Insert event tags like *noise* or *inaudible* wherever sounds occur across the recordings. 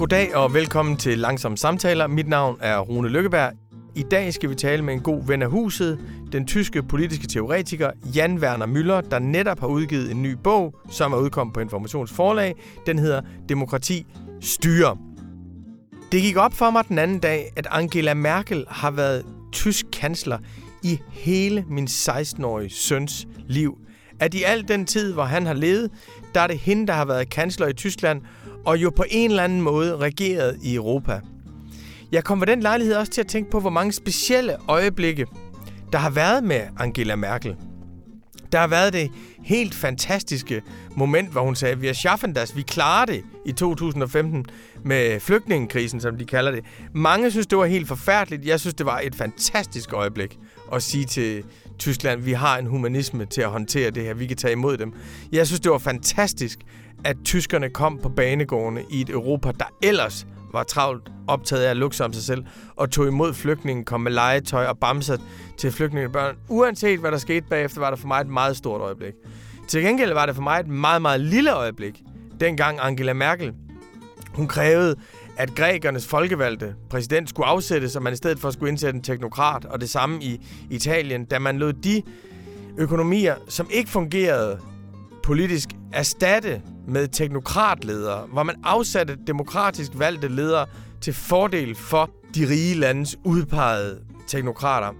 Goddag og velkommen til Langsomme Samtaler. Mit navn er Rune Lykkeberg. I dag skal vi tale med en god ven af huset, den tyske politiske teoretiker Jan Werner Müller, der netop har udgivet en ny bog, som er udkommet på Informationsforlag. Den hedder Demokrati Styre. Det gik op for mig den anden dag, at Angela Merkel har været tysk kansler i hele min 16-årige søns liv. At i al den tid, hvor han har levet, der er det hende, der har været kansler i Tyskland, og jo på en eller anden måde regeret i Europa. Jeg kom ved den lejlighed også til at tænke på, hvor mange specielle øjeblikke, der har været med Angela Merkel. Der har været det helt fantastiske moment, hvor hun sagde, vi er schaffen das, vi klarer det i 2015 med flygtningekrisen, som de kalder det. Mange synes, det var helt forfærdeligt. Jeg synes, det var et fantastisk øjeblik at sige til Tyskland, vi har en humanisme til at håndtere det her, vi kan tage imod dem. Jeg synes, det var fantastisk, at tyskerne kom på banegårdene i et Europa, der ellers var travlt optaget af at lukke om sig selv, og tog imod flygtningen, kom med legetøj og bamser til flygtningebørn. Uanset hvad der skete bagefter, var det for mig et meget stort øjeblik. Til gengæld var det for mig et meget, meget lille øjeblik, dengang Angela Merkel, hun krævede, at grækernes folkevalgte præsident skulle afsættes, og man i stedet for skulle indsætte en teknokrat, og det samme i Italien, da man lod de økonomier, som ikke fungerede politisk, erstatte med teknokratledere, hvor man afsatte demokratisk valgte ledere til fordel for de rige landes udpegede teknokrater.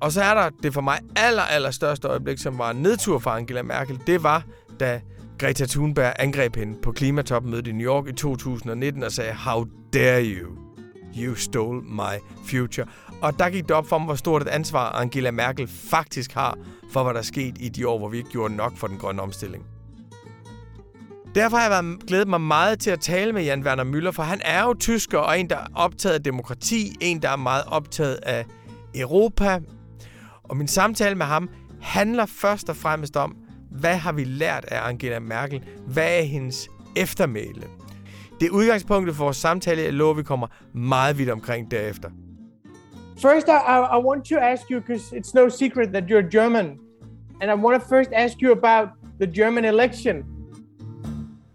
Og så er der det for mig aller, aller største øjeblik, som var en nedtur for Angela Merkel. Det var, da Greta Thunberg angreb hende på klimatopmødet i New York i 2019 og sagde, How dare you? You stole my future. Og der gik det op for mig, hvor stort et ansvar Angela Merkel faktisk har for, hvad der er sket i de år, hvor vi ikke gjorde nok for den grønne omstilling. Derfor har jeg været, glædet mig meget til at tale med Jan Werner Müller, for han er jo tysker og en, der er optaget af demokrati, en, der er meget optaget af Europa. Og min samtale med ham handler først og fremmest om, hvad har vi lært af Angela Merkel? Hvad er hendes eftermæle? Det er udgangspunktet for vores samtale. Jeg lover, vi kommer meget vidt omkring derefter. First, I, I want to ask you, because it's no secret that you're German, and I want to first ask you about the German election.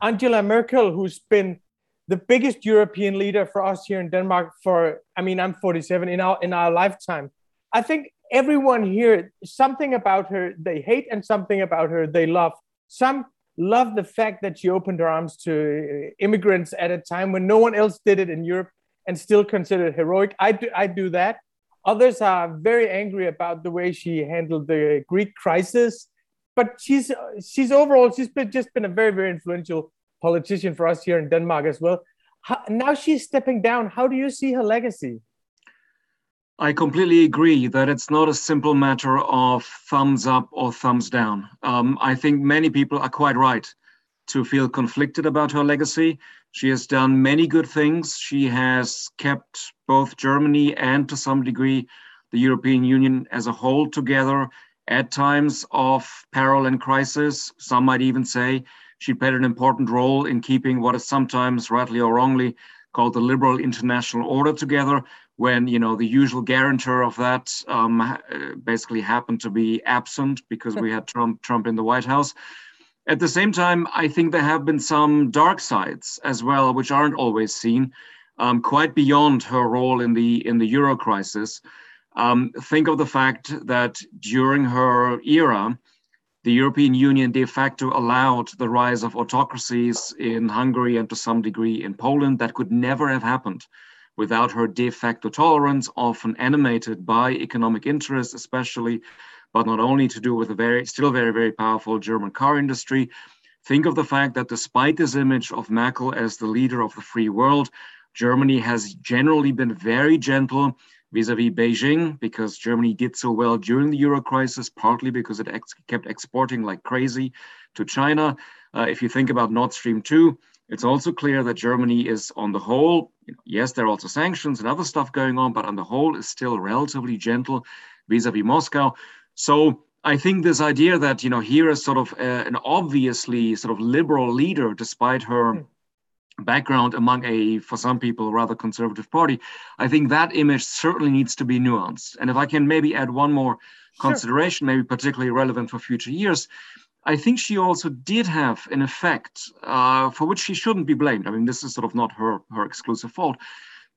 Angela Merkel, who's been the biggest European leader for us here in Denmark for, I mean, I'm 47 in our in our lifetime. I think everyone here, something about her they hate and something about her they love. Some love the fact that she opened her arms to immigrants at a time when no one else did it in Europe and still considered heroic. I do, I do that. Others are very angry about the way she handled the Greek crisis but she's she's overall she's been just been a very very influential politician for us here in Denmark as well. How, now she's stepping down. How do you see her legacy? I completely agree that it's not a simple matter of thumbs up or thumbs down. Um, I think many people are quite right to feel conflicted about her legacy. She has done many good things. She has kept both Germany and to some degree the European Union as a whole together at times of peril and crisis. Some might even say she played an important role in keeping what is sometimes, rightly or wrongly, called the liberal international order together when you know the usual guarantor of that um, basically happened to be absent because we had Trump Trump in the White House. At the same time, I think there have been some dark sides as well, which aren't always seen, um, quite beyond her role in the in the euro crisis. Um, think of the fact that during her era, the European Union de facto allowed the rise of autocracies in Hungary and to some degree in Poland that could never have happened without her de facto tolerance, often animated by economic interests, especially, but not only to do with a very, still very, very powerful German car industry. Think of the fact that despite this image of Merkel as the leader of the free world, Germany has generally been very gentle vis-a-vis Beijing because Germany did so well during the euro crisis, partly because it ex kept exporting like crazy to China. Uh, if you think about Nord Stream 2, it's also clear that Germany is on the whole, yes, there are also sanctions and other stuff going on, but on the whole is still relatively gentle vis-a-vis Moscow. So I think this idea that, you know, here is sort of a, an obviously sort of liberal leader, despite her mm background among a, for some people, rather conservative party, I think that image certainly needs to be nuanced. And if I can maybe add one more consideration, sure. maybe particularly relevant for future years, I think she also did have an effect uh, for which she shouldn't be blamed. I mean, this is sort of not her her exclusive fault,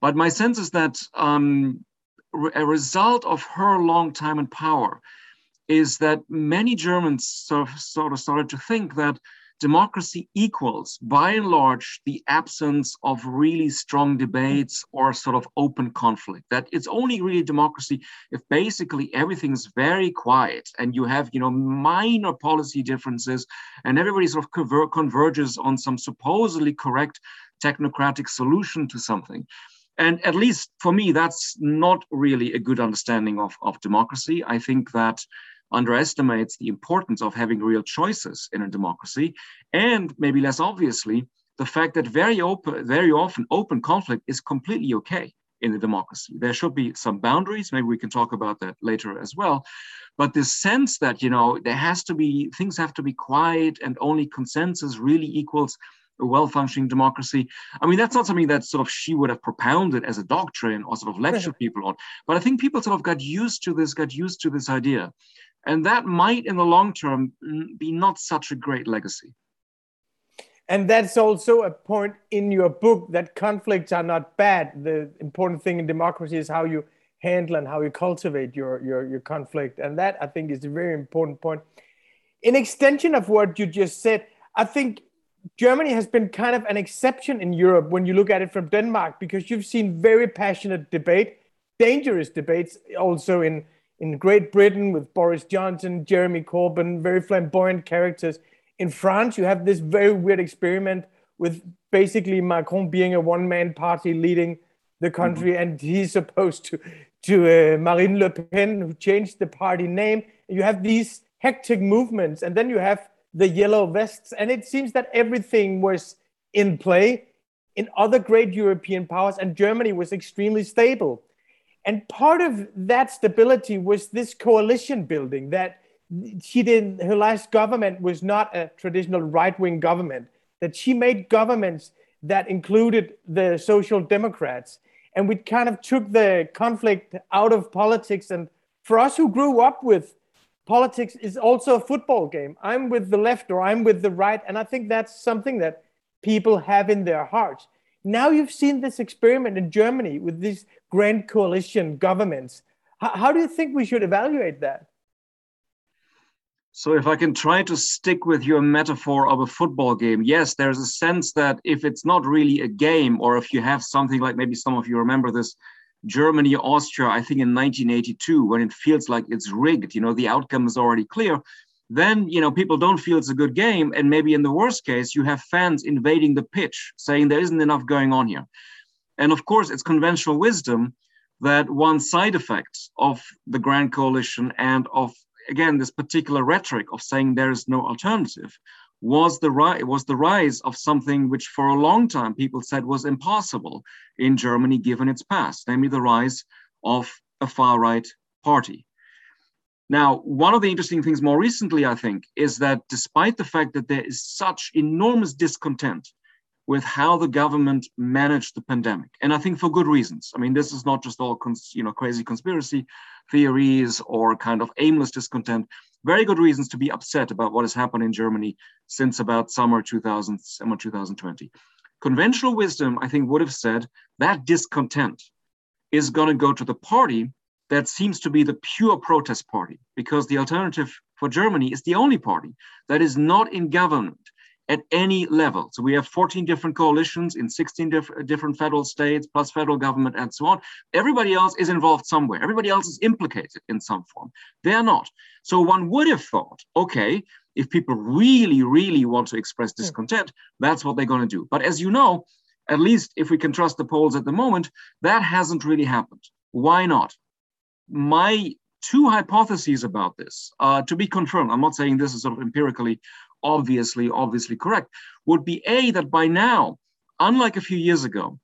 but my sense is that um, a result of her long time in power is that many Germans sort of, sort of started to think that democracy equals, by and large, the absence of really strong debates or sort of open conflict. That it's only really democracy if basically everything is very quiet and you have, you know, minor policy differences and everybody sort of conver- converges on some supposedly correct technocratic solution to something. And at least for me, that's not really a good understanding of, of democracy. I think that underestimates the importance of having real choices in a democracy, and maybe less obviously, the fact that very open, very often open conflict is completely okay in a democracy. There should be some boundaries. Maybe we can talk about that later as well. But this sense that you know there has to be things have to be quiet and only consensus really equals a well-functioning democracy. I mean, that's not something that sort of she would have propounded as a doctrine or sort of lectured people on. But I think people sort of got used to this, got used to this idea. And that might, in the long term, be not such a great legacy. And that's also a point in your book that conflicts are not bad. The important thing in democracy is how you handle and how you cultivate your, your, your conflict. And that, I think, is a very important point. In extension of what you just said, I think Germany has been kind of an exception in Europe when you look at it from Denmark, because you've seen very passionate debate, dangerous debates also in in Great Britain with Boris Johnson, Jeremy Corbyn, very flamboyant characters. In France, you have this very weird experiment with basically Macron being a one-man party leading the country, mm-hmm. and he's supposed to to uh, Marine Le Pen, who changed the party name. You have these hectic movements, and then you have the yellow vests, and it seems that everything was in play in other great European powers, and Germany was extremely stable. And part of that stability was this coalition building that she did her last government was not a traditional right-wing government that she made governments that included the social democrats. And we kind of took the conflict out of politics. And for us who grew up with politics is also a football game. I'm with the left or i'm with the right. And i think that's something that people have in their hearts now you've seen this experiment in Germany with these grand coalition governments. How, do you think we should evaluate that? So, if I can try to stick with your metaphor of a football game, yes, there's a sense that if it's not really a game, or if you have something like maybe some of you remember this Germany, Austria, I think in 1982, when it feels like it's rigged, you know, the outcome is already clear, then you know people don't feel it's a good game. And maybe in the worst case you have fans invading the pitch saying there isn't enough going on here. And of course it's conventional wisdom that one side effect of the grand coalition and of again this particular rhetoric of saying there is no alternative was the rise was the rise of something which for a long time people said was impossible in Germany given its past namely the rise of a far right party now, one of the interesting things more recently, I think, is that despite the fact that there is such enormous discontent with how the government managed the pandemic, and I think for good reasons. I mean, this is not just all cons- you know crazy conspiracy theories or kind of aimless discontent. Very good reasons to be upset about what has happened in Germany since about summer 2000, summer 2020. Conventional wisdom, I think, would have said that discontent is going to go to the party that seems to be the pure protest party, because the alternative for Germany is the only party that is not in government at any level. So we have 14 different coalitions in 16 diff- different federal states, plus federal government, and so on. Everybody else is involved somewhere. Everybody else is implicated in some form. They are not. So one would have thought, okay, if people really, really want to express hmm. discontent, that's what they're going to do. But as you know, at least if we can trust the polls at the moment, that hasn't really happened. Why not? My two hypotheses about this, uh, to be confirmed, I'm not saying this is sort of empirically obviously, obviously correct, would be A, that by now, unlike a few years ago,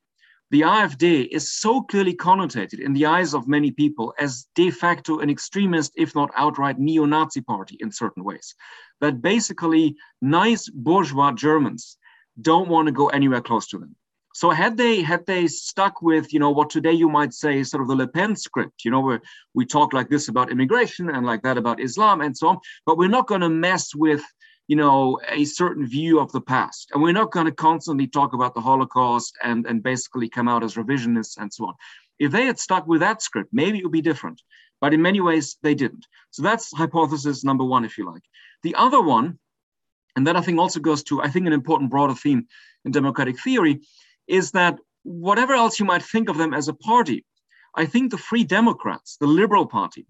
the AfD is so clearly connotated in the eyes of many people as de facto an extremist, if not outright neo Nazi party in certain ways, that basically nice bourgeois Germans don't want to go anywhere close to them. So had they had they stuck with you know what today you might say is sort of the Le Pen script, you know, where we talk like this about immigration and like that about Islam and so on, but we're not going to mess with you know, a certain view of the past. And we're not going to constantly talk about the Holocaust and, and basically come out as revisionists and so on. If they had stuck with that script, maybe it would be different. But in many ways, they didn't. So that's hypothesis number one, if you like. The other one, and that I think also goes to, I think, an important broader theme in democratic theory, is that whatever else you might think of them as a party, I think the Free Democrats, the Liberal Party,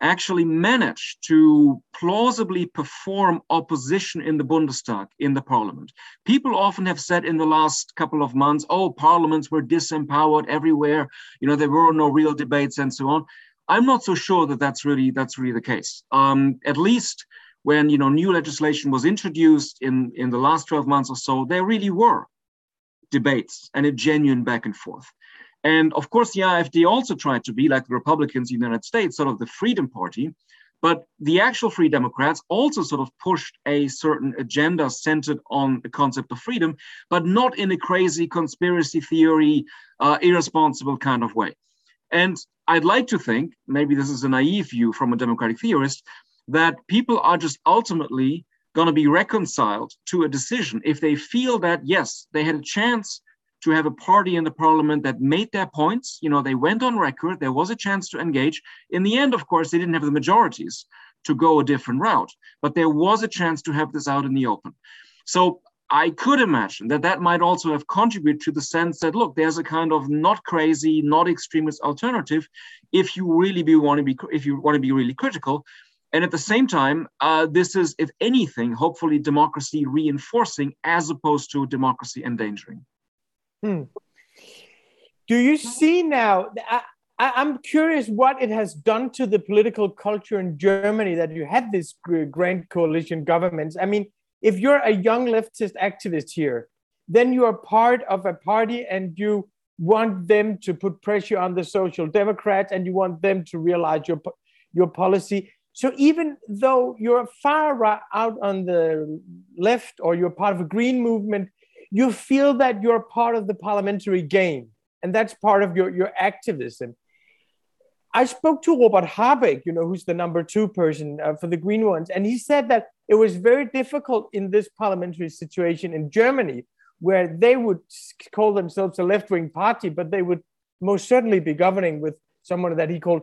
actually managed to plausibly perform opposition in the Bundestag, in the parliament. People often have said in the last couple of months, oh, parliaments were disempowered everywhere, you know, there were no real debates and so on. I'm not so sure that that's really that's really the case. Um, at least when you know new legislation was introduced in in the last 12 months or so, there really were debates and a genuine back and forth. And of course, the AfD also tried to be like the Republicans in the United States, sort of the Freedom Party. But the actual Free Democrats also sort of pushed a certain agenda centered on the concept of freedom, but not in a crazy conspiracy theory, uh, irresponsible kind of way. And I'd like to think, maybe this is a naive view from a democratic theorist, that people are just ultimately going to be reconciled to a decision if they feel that, yes, they had a chance to have a party in the parliament that made their points. You know, they went on record, there was a chance to engage. In the end, of course, they didn't have the majorities to go a different route, but there was a chance to have this out in the open. So I could imagine that that might also have contributed to the sense that look, there's a kind of not crazy, not extremist alternative, if you really be want to be if you want to be really critical. And at the same time, uh, this is, if anything, hopefully democracy reinforcing as opposed to democracy endangering. Hmm. Do you see now? I, I'm curious what it has done to the political culture in Germany that you had this grand coalition governments. I mean, if you're a young leftist activist here, then you are part of a party and you want them to put pressure on the social democrats and you want them to realize your your policy so even though you're far right out on the left or you're part of a green movement you feel that you're part of the parliamentary game, and that's part of your, your activism. I spoke to Robert Habeck, you know, who's the number two person uh, for the Green ones, and he said that it was very difficult in this parliamentary situation in Germany, where they would call themselves a left wing party, but they would most certainly be governing with someone that he called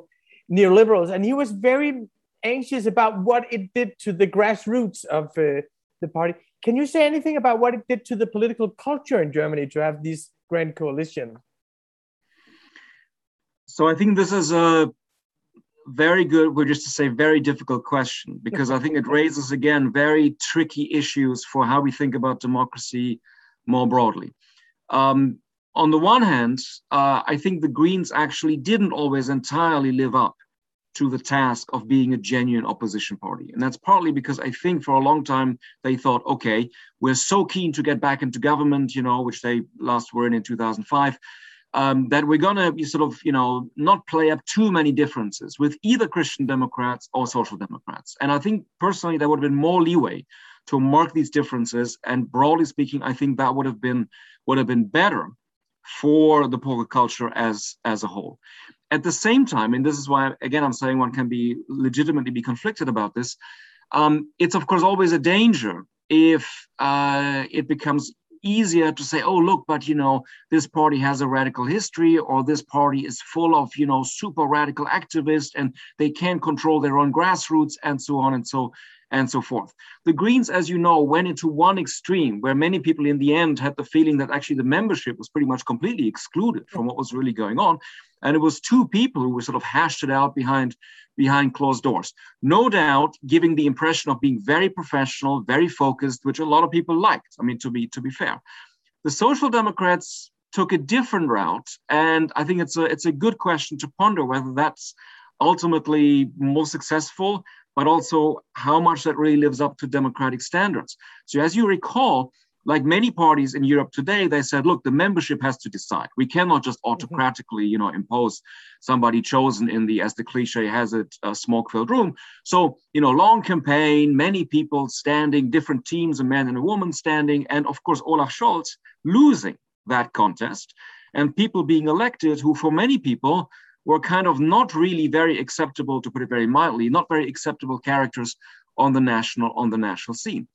neoliberals. And he was very anxious about what it did to the grassroots of uh, the party. Can you say anything about what it did to the political culture in Germany to have this grand coalition? So I think this is a very good, we're just to say very difficult question because I think it raises again very tricky issues for how we think about democracy more broadly. Um, on the one hand, uh, I think the Greens actually didn't always entirely live up to the task of being a genuine opposition party. And that's partly because I think for a long time they thought, okay, we're so keen to get back into government, you know, which they last were in in 2005. Um, that we're going to be sort of, you know, not play up too many differences with either Christian Democrats or Social Democrats. And I think personally, there would have been more leeway to mark these differences. And broadly speaking, I think that would have been would have been better for the poker culture as as a whole. At the same time, and this is why, again, I'm saying one can be legitimately be conflicted about this. Um, it's of course always a danger if uh, it becomes easier to say, oh, look, but you know, this party has a radical history, or this party is full of you know super radical activists, and they can't control their own grassroots, and so on and so and so forth. The Greens, as you know, went into one extreme where many people in the end had the feeling that actually the membership was pretty much completely excluded from what was really going on. And it was two people who were sort of hashed it out behind, behind closed doors. No doubt giving the impression of being very professional, very focused, which a lot of people liked. I mean, to be to be fair. The Social Democrats took a different route. And I think it's a it's a good question to ponder whether that's ultimately more successful but also how much that really lives up to democratic standards. So, as you recall, like many parties in Europe today, they said, look, the membership has to decide. We cannot just mm-hmm. autocratically, you know, impose somebody chosen in the, as the cliche has it, a smoke-filled room. So, you know, long campaign, many people standing, different teams, a man and a woman standing, and of course, Olaf Scholz losing that contest, and people being elected who, for many people, were kind of not really very acceptable, to put it very mildly, not very acceptable characters on the national on the national scene.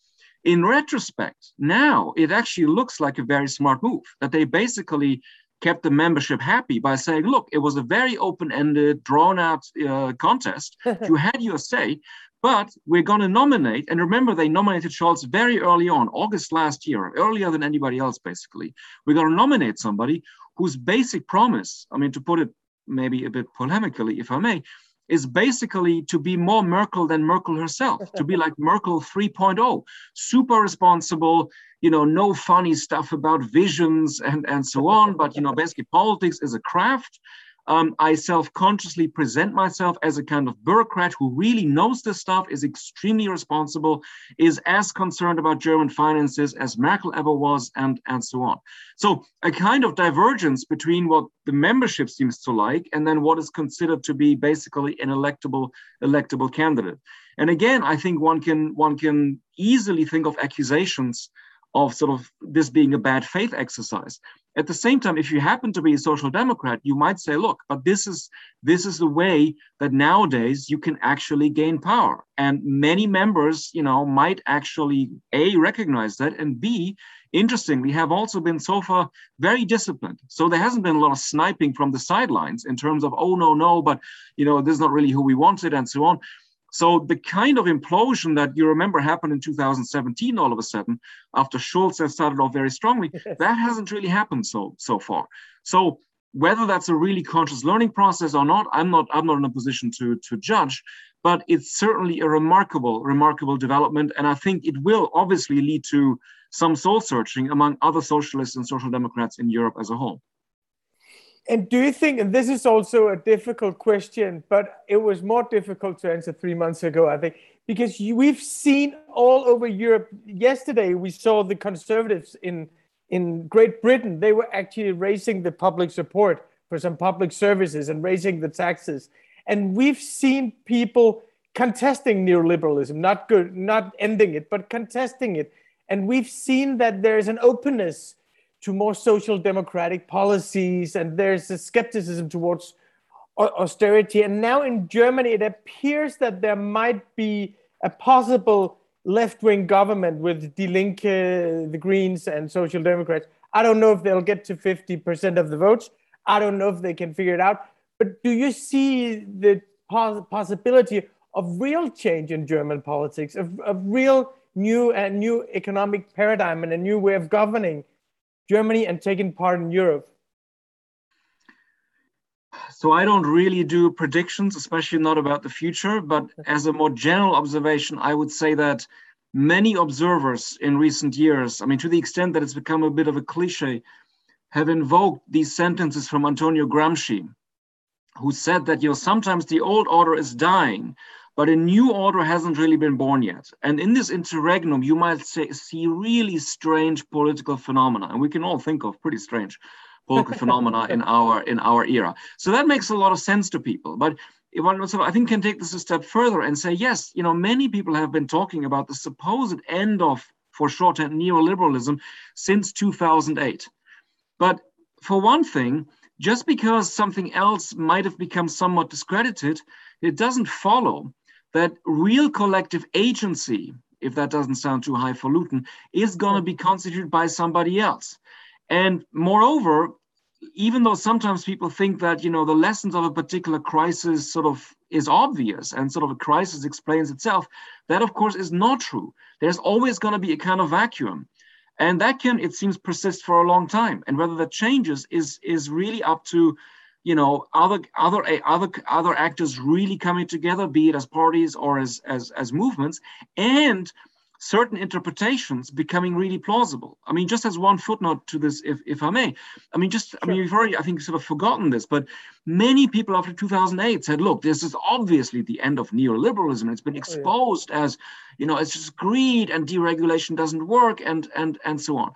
In retrospect, now it actually looks like a very smart move that they basically kept the membership happy by saying, look, it was a very open ended, drawn out uh, contest. *laughs* you had your say, but we're going to nominate. And remember, they nominated Scholz very early on, August last year, earlier than anybody else, basically. We're going to nominate somebody whose basic promise, I mean, to put it maybe a bit polemically, if I may, is basically to be more Merkel than Merkel herself, to be like *laughs* Merkel 3.0, super responsible, you know, no funny stuff about visions and, and so on. But, you know, basically politics is a craft. Um, I self consciously present myself as a kind of bureaucrat who really knows this stuff, is extremely responsible, is as concerned about German finances as Merkel ever was, and, and so on. So, a kind of divergence between what the membership seems to like and then what is considered to be basically an electable, electable candidate. And again, I think one can, one can easily think of accusations of sort of this being a bad faith exercise. At the same time, if you happen to be a social democrat, you might say, look, but this is this is the way that nowadays you can actually gain power. And many members, you know, might actually A recognize that and B, interestingly, have also been so far very disciplined. So there hasn't been a lot of sniping from the sidelines in terms of, oh no, no, but you know, this is not really who we wanted, and so on. So the kind of implosion that you remember happened in 2017, all of a sudden, after Schulz has started off very strongly, *laughs* that hasn't really happened so so far. So whether that's a really conscious learning process or not, I'm not I'm not in a position to to judge. But it's certainly a remarkable, remarkable development, and I think it will obviously lead to some soul searching among other socialists and social democrats in Europe as a whole. And do you think, and this is also a difficult question, but it was more difficult to answer three months ago, I think, because you, we've seen all over Europe. Yesterday, we saw the conservatives in, in Great Britain, they were actually raising the public support for some public services and raising the taxes. And we've seen people contesting neoliberalism, not good, not ending it, but contesting it. And we've seen that there's an openness to more social democratic policies, and there's a skepticism towards austerity. And now in Germany, it appears that there might be a possible left wing government with Die Linke, the Greens, and Social Democrats. I don't know if they'll get to 50% of the votes. I don't know if they can figure it out. But do you see the pos- possibility of real change in German politics, of, of real new and new economic paradigm and a new way of governing Germany and taking part in Europe? So I don't really do predictions, especially not about the future. But as a more general observation, I would say that many observers in recent years, I mean, to the extent that it's become a bit of a cliche, have invoked these sentences from Antonio Gramsci, who said that you know sometimes the old order is dying, but a new order hasn't really been born yet. And in this interregnum, you might say, see really strange political phenomena, and we can all think of pretty strange political phenomena *laughs* in our in our era. So that makes a lot of sense to people. But one sort I think can take this a step further and say, yes, you know, many people have been talking about the supposed end of, for shorthand, neoliberalism since 2008. But for one thing, just because something else might have become somewhat discredited, it doesn't follow that real collective agency, if that doesn't sound too highfalutin, is going to be constituted by somebody else. And moreover, even though sometimes people think that you know the lessons of a particular crisis sort of is obvious and sort of a crisis explains itself that of course is not true. There's always going to be a kind of vacuum. And that can it seems persist for a long time. And whether that changes is is really up to you know other other eh, other other actors really coming together be it as parties or as as as movements and certain interpretations becoming really plausible i mean just as one footnote to this if, if i may i mean just sure. i mean we've already i think sort of forgotten this but many people after 2008 said look this is obviously the end of neoliberalism it's been exposed oh, yeah. as you know it's just greed and deregulation doesn't work and and and so on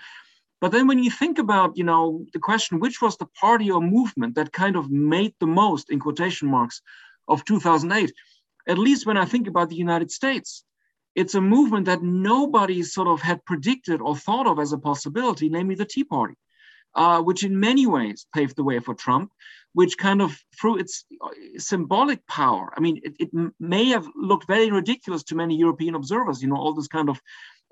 but then when you think about, you know, the question, which was the party or movement that kind of made the most, in quotation marks, of 2008, at least when I think about the United States, it's a movement that nobody sort of had predicted or thought of as a possibility, namely the Tea Party, uh, which in many ways paved the way for Trump, which kind of through its uh, symbolic power, I mean, it, it may have looked very ridiculous to many European observers, you know, all this kind of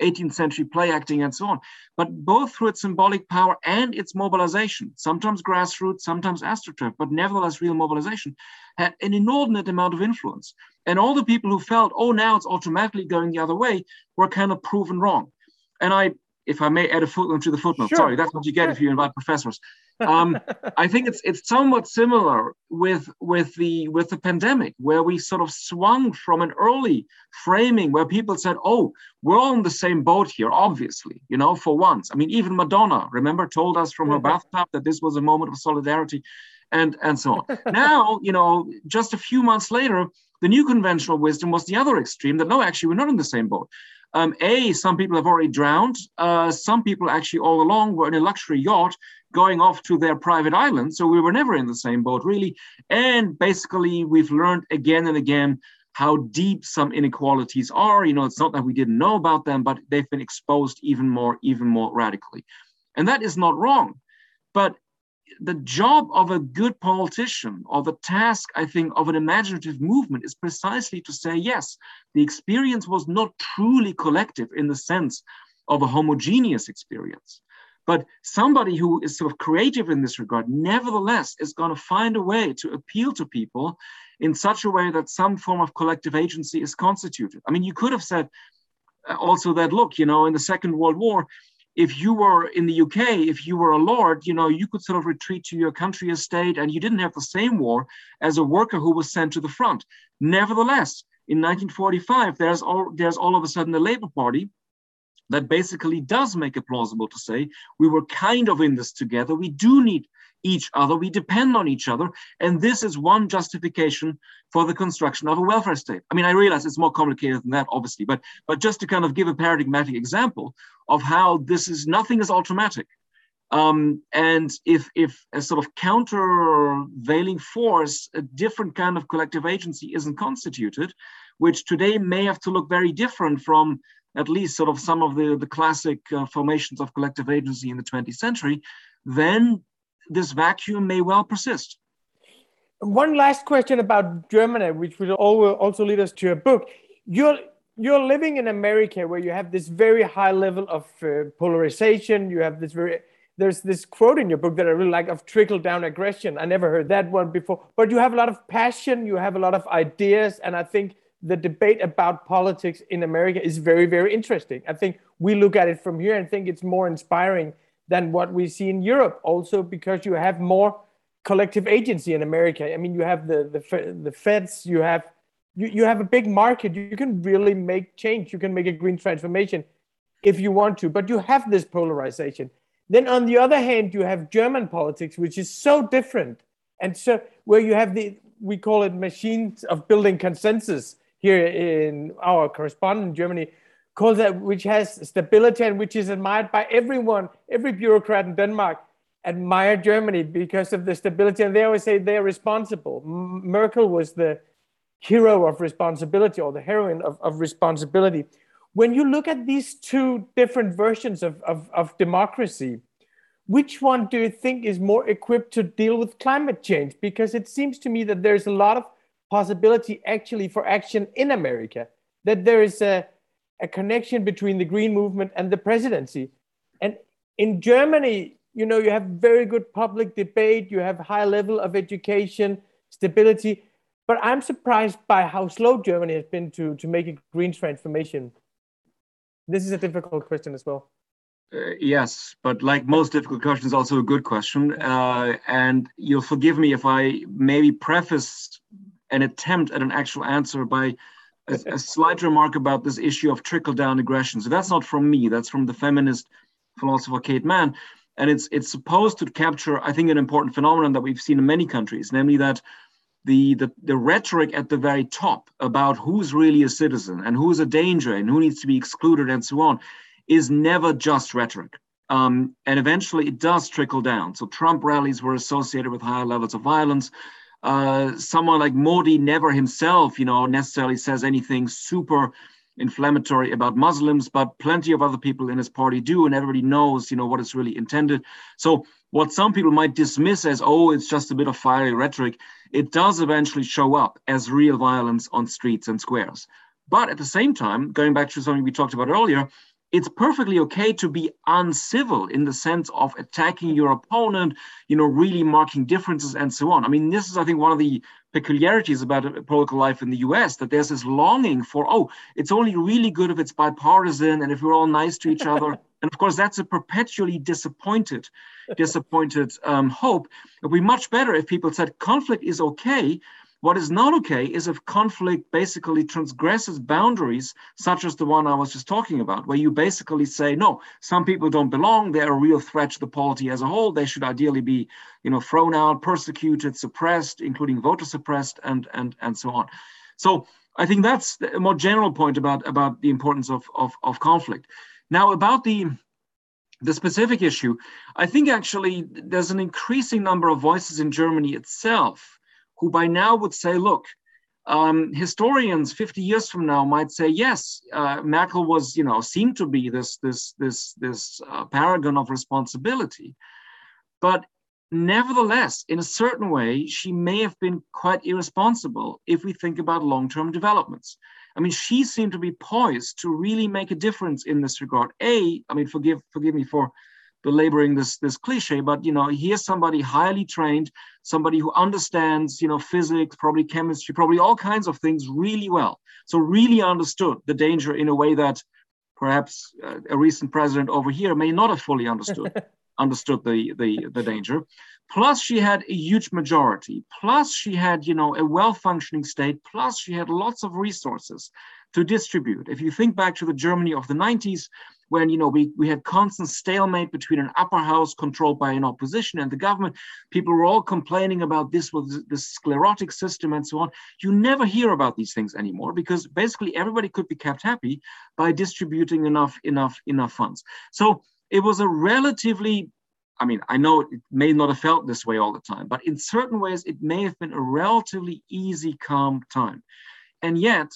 18th century play acting and so on, but both through its symbolic power and its mobilization, sometimes grassroots, sometimes astroturf, but nevertheless real mobilization, had an inordinate amount of influence. And all the people who felt, oh, now it's automatically going the other way, were kind of proven wrong. And I, if I may add a footnote to the footnote, sure. sorry, that's what you get if you invite professors. Um, *laughs* I think it's it's somewhat similar with with the with the pandemic, where we sort of swung from an early framing where people said, "Oh, we're all in the same boat here." Obviously, you know, for once. I mean, even Madonna, remember, told us from her bathtub that this was a moment of solidarity, and and so on. now, *laughs* you know, just a few months later, the new conventional wisdom was the other extreme that no, actually, we're not in the same boat. Um, a, some people have already drowned. Uh, some people actually all along were in a luxury yacht going off to their private island. So we were never in the same boat, really. And basically, we've learned again and again how deep some inequalities are. You know, it's not that we didn't know about them, but they've been exposed even more, even more radically. And that is not wrong. But the job of a good politician or the task, I think, of an imaginative movement is precisely to say, yes, the experience was not truly collective in the sense of a homogeneous experience. But somebody who is sort of creative in this regard, nevertheless, is going to find a way to appeal to people in such a way that some form of collective agency is constituted. I mean, you could have said uh, also that, look, you know, in the Second World War, if you were in the UK, if you were a lord, you know, you could sort of retreat to your country estate and you didn't have the same war as a worker who was sent to the front. Nevertheless, in 1945, there's all, there's all of a sudden a Labour Party that basically does make it plausible to say we were kind of in this together. We do need each other. We depend on each other. And this is one justification for the construction of a welfare state. I mean, I realize it's more complicated than that, obviously, but, but just to kind of give a paradigmatic example of how this is nothing is automatic. Um, and if, if a sort of countervailing force, a different kind of collective agency isn't constituted, which today may have to look very different from at least sort of some of the, the classic uh, formations of collective agency in the 20th century, then this vacuum may well persist. One last question about Germany, which will also lead us to a book. You're you're living in America where you have this very high level of uh, polarization. You have this very there's this quote in your book that I really like of trickle down aggression. I never heard that one before, but you have a lot of passion. You have a lot of ideas, and I think the debate about politics in America is very, very interesting. I think we look at it from here and think it's more inspiring than what we see in Europe, also because you have more collective agency in America. I mean, you have the the, the feds, you have you, you have a big market. You can really make change. You can make a green transformation if you want to, but you have this polarization. Then on the other hand, you have German politics, which is so different. And so where you have the we call it machines of building consensus here in our correspondent Germany, calls that which has stability and which is admired by everyone, every bureaucrat in Denmark admire Germany because of the stability. And they always say they're responsible. M- Merkel was the hero of responsibility or the heroine of, of responsibility. When you look at these two different versions of, of, of democracy, which one do you think is more equipped to deal with climate change? Because it seems to me that there's a lot of possibility actually for action in America, that there is a, a connection between the green movement and the presidency. And in Germany, you know, you have very good public debate, you have high level of education, stability, but I'm surprised by how slow Germany has been to, to make a green transformation. This is a difficult question as well. Uh, yes, but like most difficult questions, also a good question. Uh, and you'll forgive me if I maybe preface an attempt at an actual answer by a, a slight remark about this issue of trickle down aggression. So that's not from me, that's from the feminist philosopher Kate Mann. And it's, it's supposed to capture, I think, an important phenomenon that we've seen in many countries, namely that the, the, the rhetoric at the very top about who's really a citizen and who's a danger and who needs to be excluded and so on is never just rhetoric. Um, and eventually it does trickle down. So Trump rallies were associated with higher levels of violence. Uh, someone like Modi never himself, you know, necessarily says anything super inflammatory about Muslims, but plenty of other people in his party do, and everybody knows, you know, what is really intended. So what some people might dismiss as, oh, it's just a bit of fiery rhetoric, it does eventually show up as real violence on streets and squares. But at the same time, going back to something we talked about earlier, it's perfectly okay to be uncivil in the sense of attacking your opponent, you know, really marking differences and so on. I mean, this is, I think, one of the peculiarities about political life in the US that there's this longing for, oh, it's only really good if it's bipartisan and if we're all nice to each *laughs* other. and of course, that's a perpetually disappointed, disappointed um, hope. It would be much better if people said conflict is okay, what is not okay is if conflict basically transgresses boundaries, such as the one I was just talking about, where you basically say, no, some people don't belong, they're a real threat to the polity as a whole, they should ideally be, you know, thrown out, persecuted, suppressed, including voter suppressed, and and and so on. So I think that's a more general point about, about the importance of, of, of conflict. Now about the the specific issue, I think actually there's an increasing number of voices in Germany itself who by now would say, look, um, historians 50 years from now might say, yes, uh, Merkel was, you know, seemed to be this this this this uh, paragon of responsibility, but nevertheless, in a certain way, she may have been quite irresponsible if we think about long-term developments. I mean, she seemed to be poised to really make a difference in this regard. A, I mean, forgive forgive me for belaboring this this cliche, but you know, here's somebody highly trained, somebody who understands, you know, physics, probably chemistry, probably all kinds of things really well. So really understood the danger in a way that perhaps uh, a recent president over here may not have fully understood *laughs* understood the, the the danger. Plus, she had a huge majority. Plus, she had, you know, a well-functioning state. Plus, she had lots of resources to distribute. If you think back to the Germany of the 90s, when you know we, we had constant stalemate between an upper house controlled by an opposition and the government. People were all complaining about this was this sclerotic system and so on. You never hear about these things anymore because basically everybody could be kept happy by distributing enough enough enough funds. So it was a relatively I mean, I know it may not have felt this way all the time, but in certain ways, it may have been a relatively easy, calm time. And yet,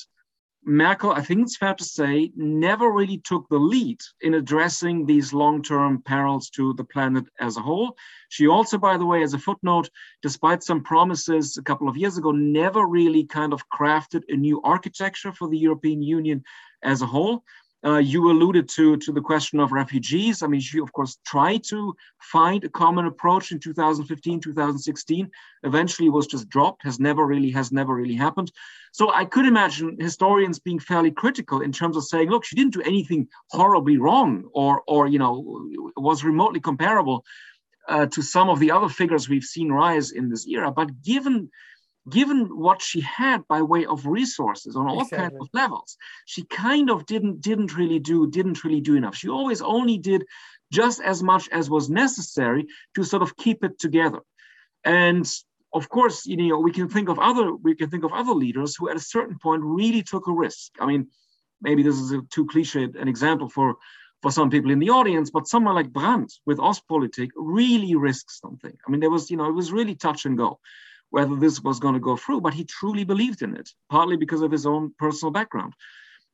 Merkel, I think it's fair to say, never really took the lead in addressing these long term perils to the planet as a whole. She also, by the way, as a footnote, despite some promises a couple of years ago, never really kind of crafted a new architecture for the European Union as a whole. Uh, you alluded to, to the question of refugees. I mean, she, of course, tried to find a common approach in 2015, 2016. Eventually was just dropped, has never really, has never really happened. So I could imagine historians being fairly critical in terms of saying, look, she didn't do anything horribly wrong or, or you know, was remotely comparable uh, to some of the other figures we've seen rise in this era. But given given what she had by way of resources on all exactly. kinds of levels she kind of didn't didn't really do didn't really do enough she always only did just as much as was necessary to sort of keep it together and of course you know we can think of other we can think of other leaders who at a certain point really took a risk i mean maybe this is a too cliched an example for for some people in the audience, but someone like Brandt with Ostpolitik really risked something. I mean, there was, you know, it was really touch and go whether this was going to go through, but he truly believed in it, partly because of his own personal background.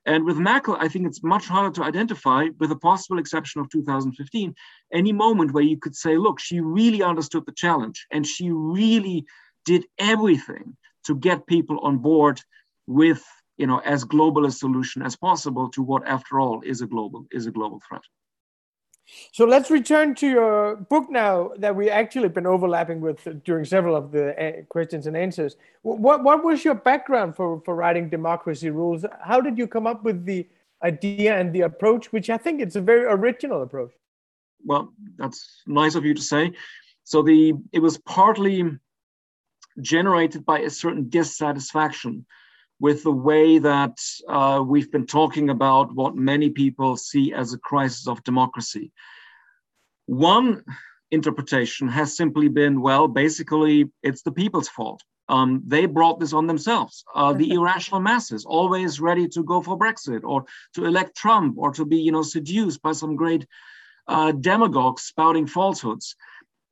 And with Merkel, I think it's much harder to identify, with the possible exception of 2015, any moment where you could say, look, she really understood the challenge and she really did everything to get people on board with, you know, as global a solution as possible to what, after all, is a global is a global threat. So let's return to your book now that we actually been overlapping with during several of the uh, questions and answers. What what was your background for for writing Democracy Rules? How did you come up with the idea and the approach, which I think it's a very original approach? Well, that's nice of you to say. So the it was partly generated by a certain dissatisfaction with the way that uh, we've been talking about what many people see as a crisis of democracy. One interpretation has simply been well, basically, it's the people's fault. Um, they brought this on themselves. Uh, the irrational masses, always ready to go for Brexit or to elect Trump or to be, you know, seduced by some great uh, demagogues spouting falsehoods.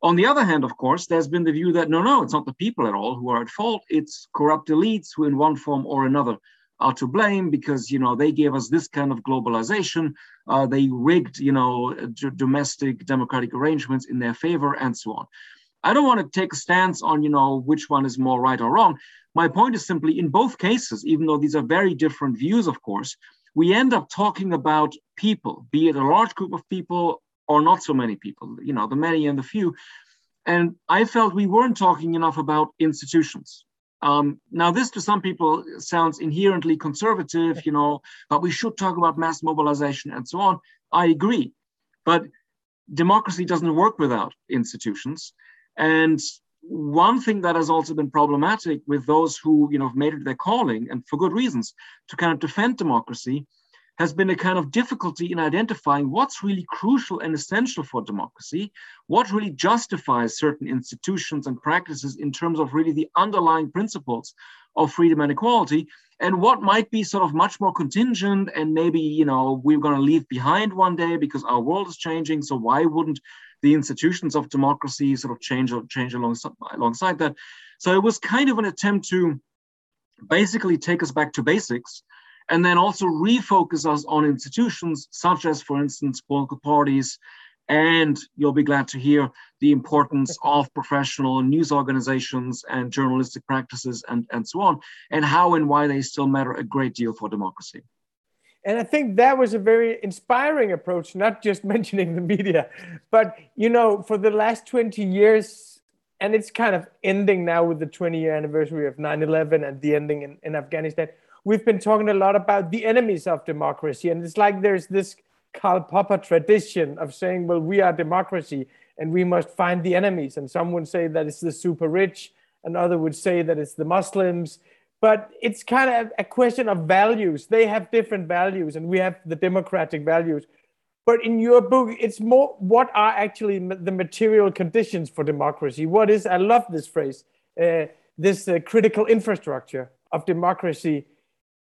On the other hand, of course, there's been the view that no, no, it's not the people at all who are at fault. It's corrupt elites who, in one form or another, are to blame because you know they gave us this kind of globalization. Uh, they rigged, you know, d- domestic democratic arrangements in their favor, and so on. I don't want to take a stance on, you know, which one is more right or wrong. My point is simply, in both cases, even though these are very different views, of course, we end up talking about people, be it a large group of people or not so many people, you know, the many and the few. And I felt we weren't talking enough about institutions. Um, now, this to some people sounds inherently conservative, you know, but we should talk about mass mobilization and so on. I agree. But democracy doesn't work without institutions. And one thing that has also been problematic with those who, you know, have made it their calling, and for good reasons, to kind of defend democracy, has been a kind of difficulty in identifying what's really crucial and essential for democracy, what really justifies certain institutions and practices in terms of really the underlying principles of freedom and equality, and what might be sort of much more contingent and maybe, you know, we're going to leave behind one day because our world is changing. So why wouldn't the institutions of democracy sort of change or change alongside, alongside that? So it was kind of an attempt to basically take us back to basics and then also refocus us on institutions such as, for instance, political parties. And you'll be glad to hear the importance of professional news organizations and journalistic practices and, and so on, and how and why they still matter a great deal for democracy. And I think that was a very inspiring approach, not just *laughs* mentioning the media, but you know, for the last 20 years, and it's kind of ending now with the 20 year anniversary of 9 11 and the ending in, in Afghanistan we've been talking a lot about the enemies of democracy. And it's like there's this Karl Popper tradition of saying, well, we are democracy and we must find the enemies. And some would say that it's the super rich, and another would say that it's the Muslims. But it's kind of a question of values. They have different values, and we have the democratic values. But in your book, it's more what are actually the material conditions for democracy? What is, I love this phrase, uh, this uh, critical infrastructure of democracy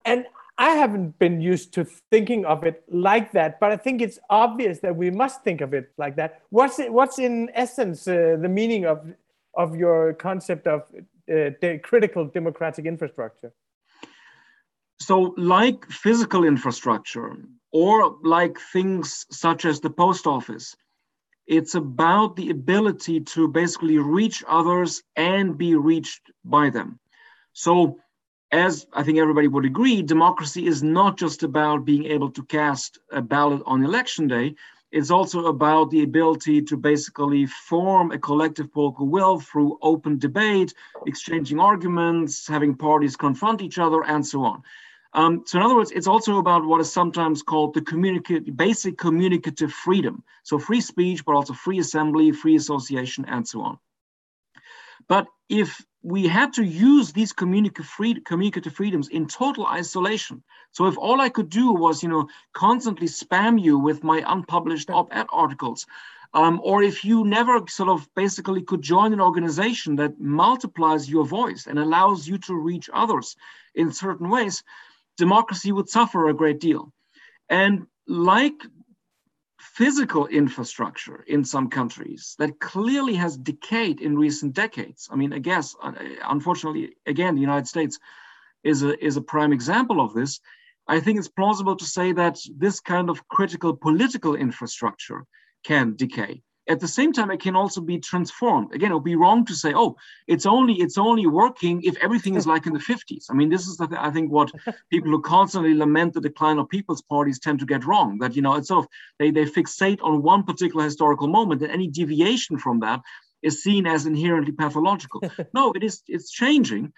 and I haven't been used to thinking of it like that, but I think it's obvious that we must think of it like that. What's it, what's in essence uh, the meaning of of your concept of uh, the critical democratic infrastructure? So, like physical infrastructure, or like things such as the post office, it's about the ability to basically reach others and be reached by them. So as I think everybody would agree, democracy is not just about being able to cast a ballot on election day. It's also about the ability to basically form a collective political will through open debate, exchanging arguments, having parties confront each other, and so on. Um, so, in other words, it's also about what is sometimes called the communicate, basic communicative freedom. So, free speech, but also free assembly, free association, and so on. But if we had to use these communicative freedoms in total isolation. So if all I could do was, you know, constantly spam you with my unpublished op-ed articles, um, or if you never sort of basically could join an organization that multiplies your voice and allows you to reach others in certain ways, democracy would suffer a great deal. And like physical infrastructure in some countries that clearly has decayed in recent decades. I mean, I guess, uh, unfortunately, again, the United States is a, is a prime example of this. I think it's plausible to say that this kind of critical political infrastructure can decay at the same time it can also be transformed. Again it would be wrong to say oh it's only it's only working if everything is like in the 50s i mean this is the, i think what *laughs* people who constantly lament the decline of people's parties tend to get wrong that you know it's sort of they, they fixate on one particular historical moment and any deviation from that is seen as inherently pathological. *laughs* No it is it's changing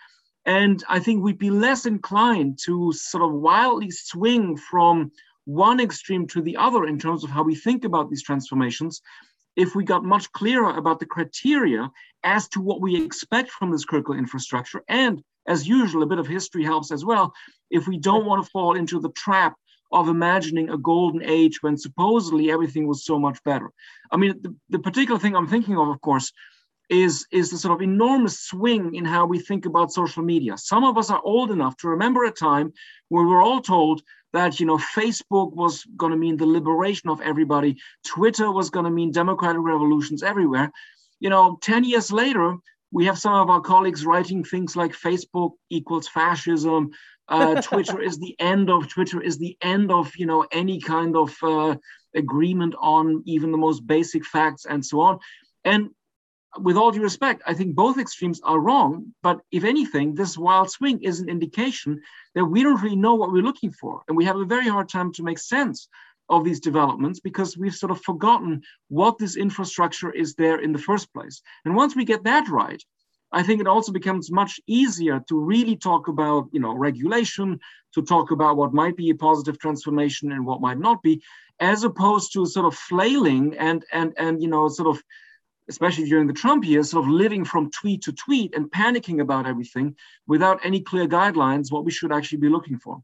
and i think we'd be less inclined to sort of wildly swing from one extreme to the other in terms of how we think about these transformations if we got much clearer about the criteria as to what we expect from this critical infrastructure. And as usual, a bit of history helps as well. If we don't want to fall into the trap of imagining a golden age when supposedly everything was so much better. I mean, the, the particular thing I'm thinking of, of course, is, is the sort of enormous swing in how we think about social media. Some of us are old enough to remember a time when we were all told that you know Facebook was going to mean the liberation of everybody, Twitter was going to mean democratic revolutions everywhere. You know, 10 years later, we have some of our colleagues writing things like Facebook equals fascism. Uh, *laughs* Twitter is the end of Twitter is the end of you know any kind of uh, agreement on even the most basic facts and so on. And with all due respect, I think both extremes are wrong. But if anything, this wild swing is an indication that we don't really know what we're looking for. And we have a very hard time to make sense of these developments because we've sort of forgotten what this infrastructure is there in the first place. And once we get that right, I think it also becomes much easier to really talk about, you know, regulation, to talk about what might be a positive transformation and what might not be, as opposed to sort of flailing and and and you know sort of especially during the Trump years, sort of living from tweet to tweet and panicking about everything without any clear guidelines what we should actually be looking for.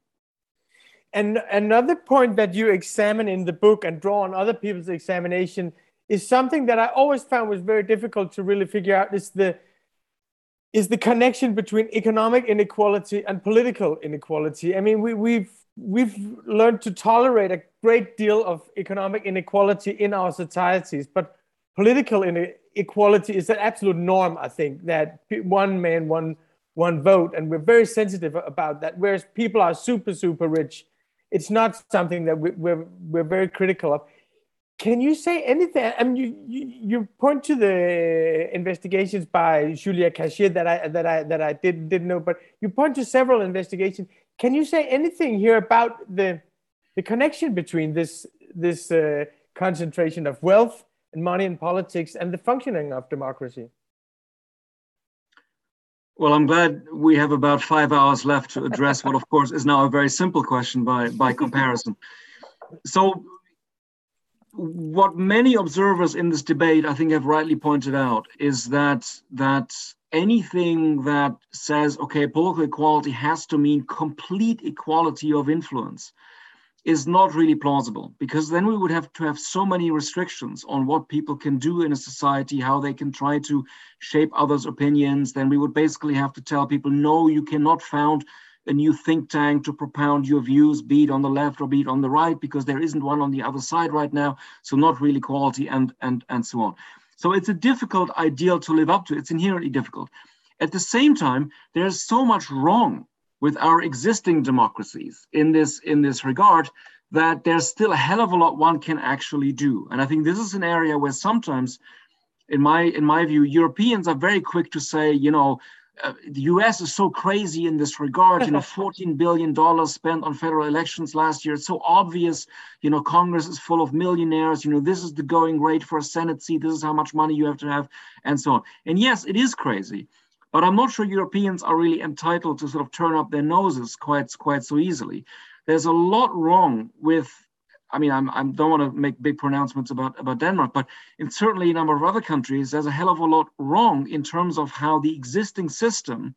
And another point that you examine in the book and draw on other people's examination is something that I always found was very difficult to really figure out is the is the connection between economic inequality and political inequality. I mean, we, we've we've learned to tolerate a great deal of economic inequality in our societies, but political inequality is an absolute norm. I think that one man, one one vote, and we're very sensitive about that. Whereas people are super super rich, it's not something that we, we're we're very critical of. Can you say anything? I mean, you, you, you point to the investigations by Julia Cagé that I that I that I did didn't know, but you point to several investigations. Can you say anything here about the the connection between this this uh, concentration of wealth and money in politics and the functioning of democracy? Well, I'm glad we have about five hours left to address what, of *laughs* course, is now a very simple question by by comparison. So what many observers in this debate, I think, have rightly pointed out is that that anything that says, okay, political equality has to mean complete equality of influence is not really plausible because then we would have to have so many restrictions on what people can do in a society, how they can try to shape others' opinions. Then we would basically have to tell people, no, you cannot found a new think tank to propound your views, be it on the left or be it on the right, because there isn't one on the other side right now. So not really quality and and and so on. So it's a difficult ideal to live up to. It's inherently difficult. At the same time, there's so much wrong with our existing democracies in this in this regard that there's still a hell of a lot one can actually do. And I think this is an area where sometimes in my in my view europeans are very quick to say you know uh, the US is so crazy in this regard. You know, *laughs* $14 billion spent on federal elections last year. It's so obvious. You know, Congress is full of millionaires. You know, this is the going rate for a Senate seat. This is how much money you have to have, and so on. And yes, it is crazy. But I'm not sure Europeans are really entitled to sort of turn up their noses quite, quite so easily. There's a lot wrong with I mean, I'm, I don't want to make big pronouncements about, about Denmark, but in certainly a number of other countries, there's a hell of a lot wrong in terms of how the existing system,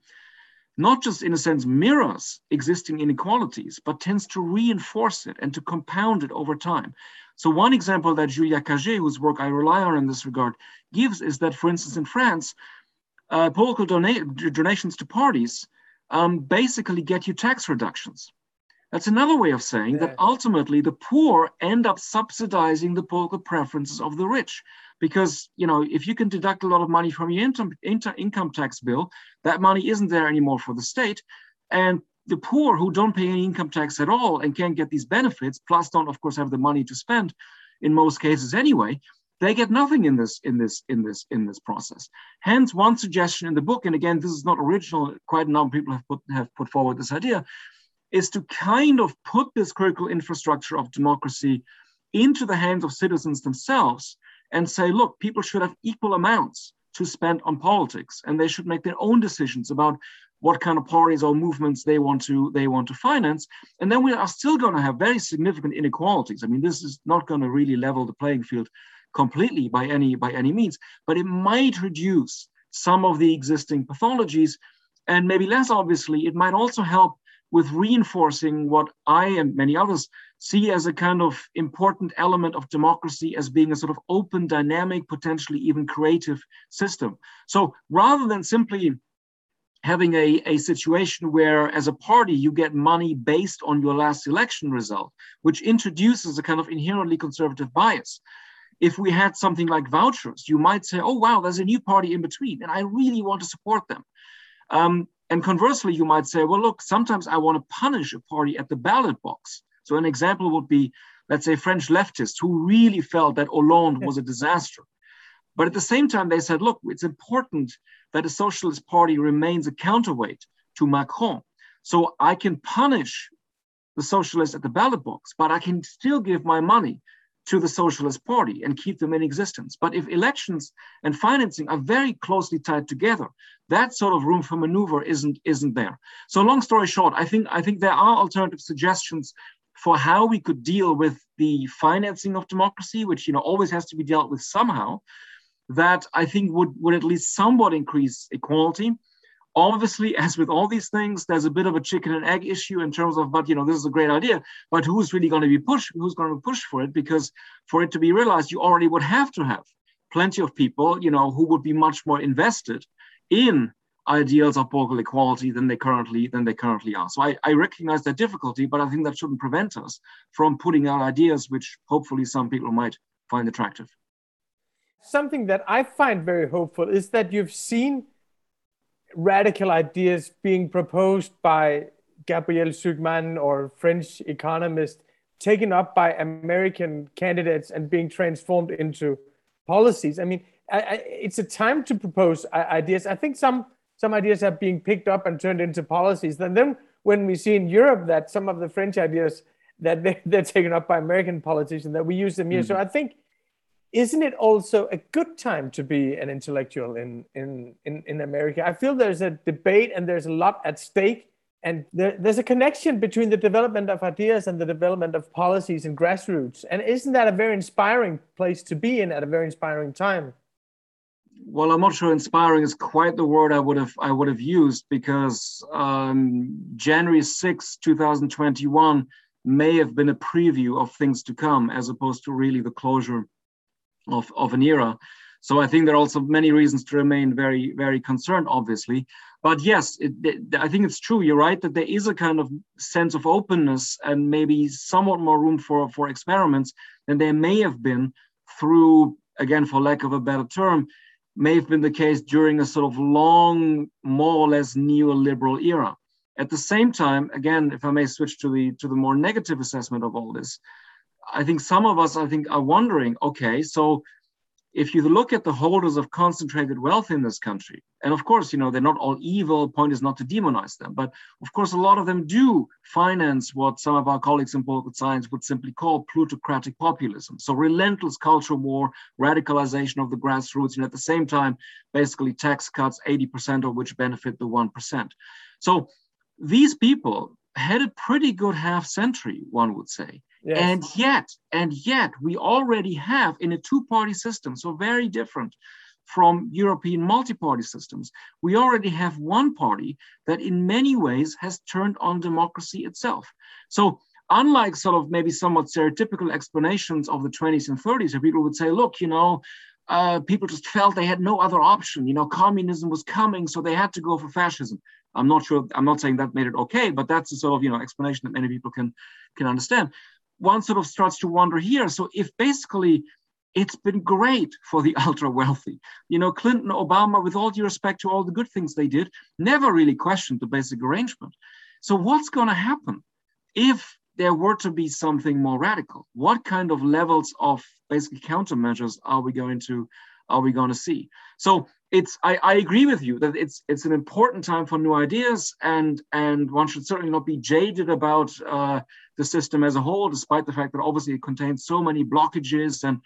not just in a sense mirrors existing inequalities, but tends to reinforce it and to compound it over time. So one example that Julia Cagé, whose work I rely on in this regard, gives is that, for instance, in France, uh, political dona- donations to parties um, basically get you tax reductions. That's another way of saying yeah. that ultimately the poor end up subsidizing the political preferences of the rich. Because, you know, if you can deduct a lot of money from your income, income tax bill, that money isn't there anymore for the state. And the poor who don't pay any income tax at all and can't get these benefits, plus don't, of course, have the money to spend in most cases anyway, they get nothing in this in this in this in this process hence one suggestion in the book and again this is not original quite a number of people have put have put forward this idea is to kind of put this critical infrastructure of democracy into the hands of citizens themselves and say, look, people should have equal amounts to spend on politics, and they should make their own decisions about what kind of parties or movements they want to they want to finance. And then we are still going to have very significant inequalities. I mean, this is not going to really level the playing field completely by any by any means, but it might reduce some of the existing pathologies. And maybe less obviously, it might also help with reinforcing what I and many others see as a kind of important element of democracy as being a sort of open, dynamic, potentially even creative system. So rather than simply having a, a situation where as a party you get money based on your last election result, which introduces a kind of inherently conservative bias. If we had something like vouchers, you might say, oh, wow, there's a new party in between, and I really want to support them. Um, and conversely, you might say, well, look, sometimes I want to punish a party at the ballot box. So an example would be, let's say, French leftists who really felt that Hollande was a disaster. But at the same time, they said, look, it's important that a socialist party remains a counterweight to Macron. So I can punish the socialists at the ballot box, but I can still give my money to the Socialist Party and keep them in existence. But if elections and financing are very closely tied together, that sort of room for maneuver isn't isn't there. So long story short, I think I think there are alternative suggestions for how we could deal with the financing of democracy, which you know always has to be dealt with somehow. That I think would would at least somewhat increase equality obviously as with all these things there's a bit of a chicken and egg issue in terms of but you know this is a great idea. But who's really going to be pushed who's going to push for it? Because for it to be realized you already would have to have plenty of people you know who would be much more invested in ideals of political equality than they currently than they currently are. So I, I recognize that difficulty but i think that shouldn't prevent us from putting out ideas which hopefully some people might find attractive. Something that i find very hopeful is that you've seen radical ideas being proposed by Gabriel Zucman or French economist taken up by American candidates and being transformed into policies. I mean, I, I, it's a time to propose ideas. I think some some ideas are being picked up and turned into policies. And then when we see in Europe that some of the French ideas that they, *laughs* they're taken up by American politicians, that we use them here. Mm-hmm. So I think isn't it also a good time to be an intellectual in, in, in, in America? I feel there's a debate and there's a lot at stake. And there, there's a connection between the development of ideas and the development of policies and grassroots. And isn't that a very inspiring place to be in at a very inspiring time? Well, I'm not sure inspiring is quite the word I would have I would have used because um, January 6, 2021 may have been a preview of things to come as opposed to really the closure of, of an era. So I think there are also many reasons to remain very, very concerned, obviously. But yes, it, I think it's true. You're right that there is a kind of sense of openness and maybe somewhat more room for, for experiments than there may have been through, again, for lack of a better term, may have been the case during a sort of long, more or less neoliberal era. At the same time, again, if I may switch to the to the more negative assessment of all this, I think some of us, I think, are wondering, okay, so if you look at the holders of concentrated wealth in this country, and of course, you know, they're not all evil, point is not to demonize them, but of course, a lot of them do finance what some of our colleagues in political science would simply call plutocratic populism. So relentless culture war, radicalization of the grassroots, and at the same time, basically tax cuts, 80% of which benefit the 1%. So these people had a pretty good half century, one would say. And yet, and yet, we already have in a two-party system, so very different from European multi-party systems, we already have one party that in many ways has turned on democracy itself. So unlike sort of maybe somewhat stereotypical explanations of the 20s and 30s, where people would say, look, you know, uh, people just felt they had no other option. You know, communism was coming, so they had to go for fascism. I'm not sure. I'm not saying that made it okay, but that's the sort of you know explanation that many people can can understand one sort of starts to wonder here. So if basically it's been great for the *laughs* ultra wealthy. You know, Clinton, Obama, with all due respect to all the good things they did, never really questioned the basic arrangement. So, what's going to happen if there were to be something more radical? What kind of levels of basically countermeasures are we going to are we going to see? So, it's I, I agree with you that it's it's an important time for new ideas and and one should certainly not be jaded about uh, the system as a whole despite the fact that obviously it contains so many blockages. And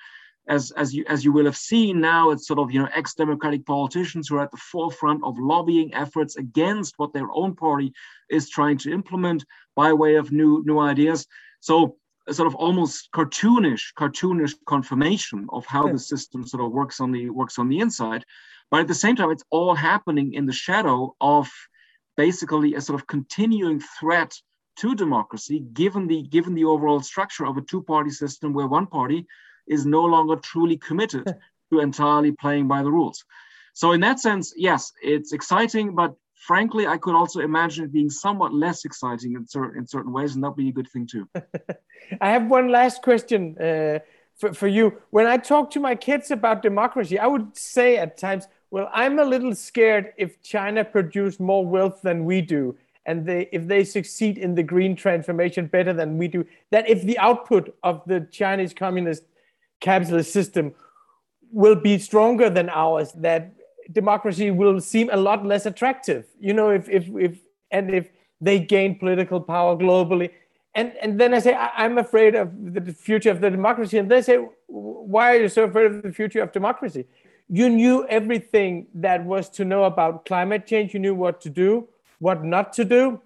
as as you as you will have seen now it's sort of you know ex-democratic politicians who are at the forefront of lobbying efforts against what their own party is trying to implement by way of new new ideas. So sort of almost cartoonish cartoonish confirmation of how yeah. the system sort of works on the works on the inside but at the same time, it's all happening in the shadow of basically a sort of continuing threat to democracy, given the given the overall structure of a two-party system where one party is no longer truly committed to entirely playing by the rules. So in that sense, yes, it's exciting, but frankly, I could also imagine it being somewhat less exciting in, cer- in certain ways, and that'd be a good thing too. *laughs* I have one last question uh, for, for you. When I talk to my kids about democracy, I would say at times, well, I'm a little scared if China produce more wealth than we do, and they if they succeed in the green transformation better than we do, that if the output of the Chinese communist capitalist system will be stronger than ours, that democracy will seem a lot less attractive. You know, if if if and if they gain political power globally. And, and then I say, I, am afraid of the future of the democracy. And they say, why are you so afraid of the future of democracy? You knew everything that was to know about climate change. You knew what to do, what not to do.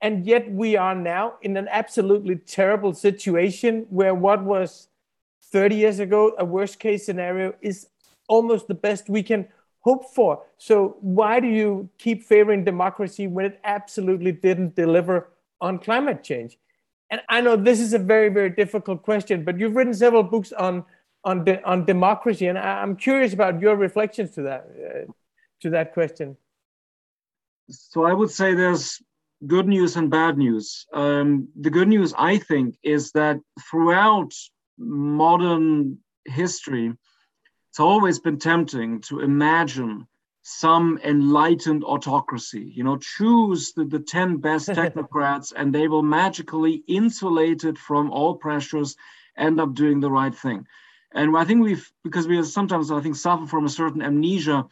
And yet we are now in an absolutely terrible situation where what was 30 years ago a worst case scenario is almost the best we can hope for. So why do you keep favoring democracy when it absolutely didn't deliver on climate change? And I know this is a very, very difficult question, but you've written several books on on de- on democracy, and I- am curious about your reflections to that uh, to that question. So I would say there's good news and bad news. Um, the good news, I think, is that throughout modern history, it's always been tempting to imagine some enlightened autocracy. You know, choose the, the 10 best *laughs* technocrats and they will magically, insulated from all pressures, end up doing the right thing. And I think we've, because we sometimes, I think, suffer from a certain amnesia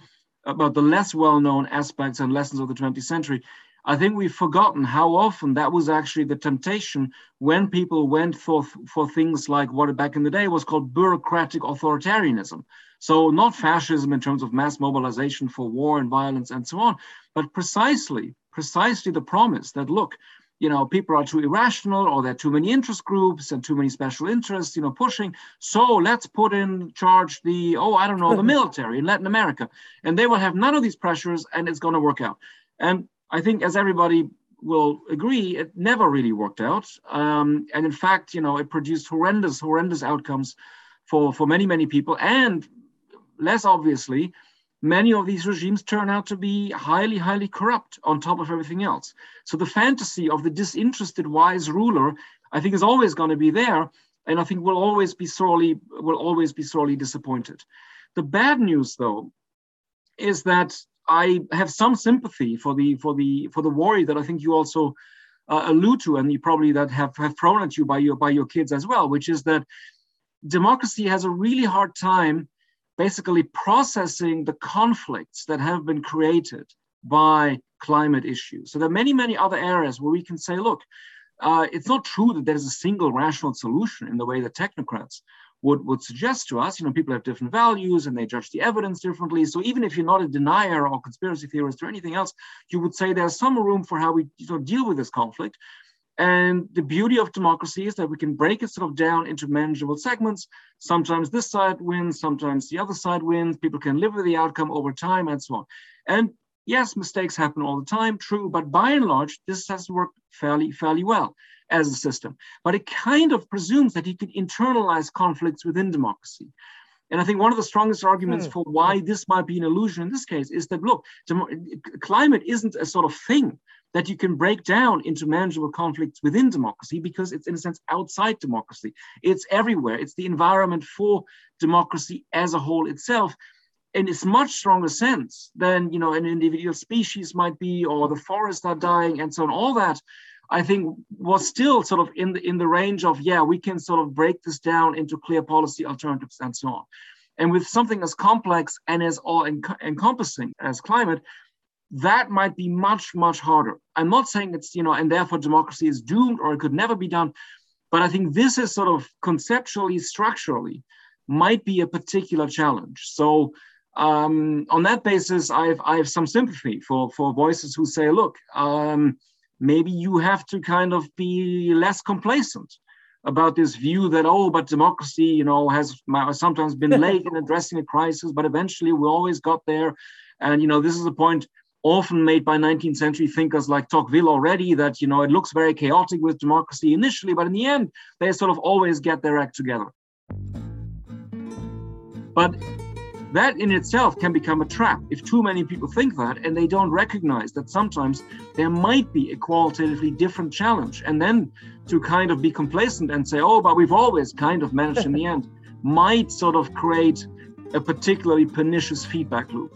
about the less well known aspects and lessons of the 20th century. I think we've forgotten how often that was actually the temptation when people went for, for things like what back in the day was called bureaucratic authoritarianism. So, not fascism in terms of mass mobilization for war and violence and so on, but precisely, precisely the promise that look, you know, people are too irrational or there are too many interest groups and too many special interests, you know, pushing. So let's put in charge the, oh, I don't know, the military in Latin America. And they will have none of these pressures and it's going to work out. And I think, as everybody will agree, it never really worked out. Um, and in fact, you know, it produced horrendous, horrendous outcomes for, for many, many people. And less obviously, many of these regimes turn out to be highly, highly corrupt on top of everything else. So the fantasy of the disinterested wise ruler, I think, is always going to be there, and I think we'll always be sorely will always be sorely disappointed. The bad news, though, is that I have some sympathy for the for the for the worry that I think you also uh, allude to, and you probably that have have thrown at you by your by your kids as well, which is that democracy has a really hard time basically processing the conflicts that have been created by climate issues. So there are many, many other areas where we can say, look, uh, it's not true that there's a single rational solution in the way that technocrats would, would suggest to us. You know, people have different values and they judge the evidence differently. So even if you're not a denier or conspiracy theorist or anything else, you would say there's some room for how we you know, deal with this conflict. And the beauty of democracy is that we can break it sort of down into manageable segments. Sometimes this side wins, sometimes the other side wins. People can live with the outcome over time and so on. And yes, mistakes happen all the time, true, but by and large, this has worked fairly, fairly well as a system. But it kind of presumes that you can internalize conflicts within democracy. And I think one of the strongest arguments hmm. for why this might be an illusion in this case is that look, climate isn't a sort of thing that you can break down into manageable conflicts within democracy because it's in a sense outside democracy. It's everywhere. It's the environment for democracy as a whole itself. In its much stronger sense than you know an individual species might be or the forests are dying and so on. All that i think was still sort of in the in the range of yeah we can sort of break this down into clear policy alternatives and so on. And with something as complex and as all encompassing as climate that might be much, much harder. I'm not saying it's, you know, and therefore democracy is doomed or it could never be done. But I think this is sort of conceptually, structurally, might be a particular challenge. So um, on that basis, I have, I have some sympathy for, for voices who say, look, um, maybe you have to kind of be less complacent about this view that, oh, but democracy, you know, has sometimes been *laughs* late in addressing a crisis, but eventually we always got there. And, you know, this is a point often made by 19th century thinkers like Tocqueville already that you know it looks very chaotic with democracy initially, but in the end they sort of always get their act together. But that in itself can become a trap if too many people think that and they don't recognize that sometimes there might be a qualitatively different challenge. And then to kind of be complacent and say, oh, but we've always kind of managed in the *laughs* end, might sort of create a particularly pernicious feedback loop.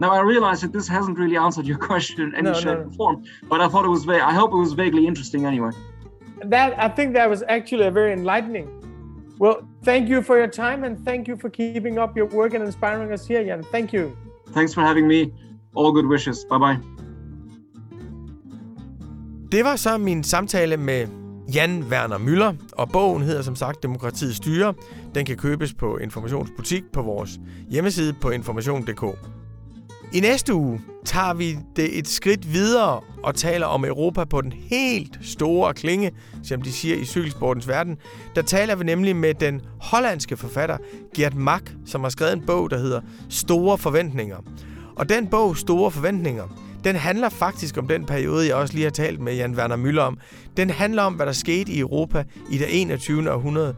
Now I realize that this hasn't really answered your *laughs* question in any no, shape no, or form, but I thought it was very. I hope it was vaguely interesting anyway. That I think that was actually a very enlightening Well, thank you for your time and thank you for keeping up your work and inspiring us here, Jan. Thank you. Thanks for having me. All good wishes. Bye bye. Det var så min samtale med Jan Werner Müller, og bogen hedder som sagt Demokratiets Styre. Den kan købes på Informationsbutik på vores hjemmeside på information.dk. I næste uge tager vi det et skridt videre og taler om Europa på den helt store klinge, som de siger i cykelsportens verden. Der taler vi nemlig med den hollandske forfatter Gert Mack, som har skrevet en bog, der hedder Store Forventninger. Og den bog, Store Forventninger, den handler faktisk om den periode, jeg også lige har talt med Jan Werner Müller om. Den handler om, hvad der skete i Europa i det 21. århundrede.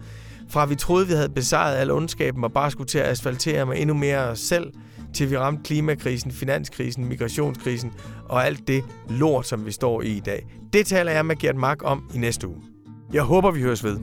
Fra vi troede, vi havde besejret al ondskaben og bare skulle til at asfaltere med endnu mere os selv, til vi ramte klimakrisen, finanskrisen, migrationskrisen og alt det lort, som vi står i i dag. Det taler jeg med Gert Mark om i næste uge. Jeg håber, vi høres ved.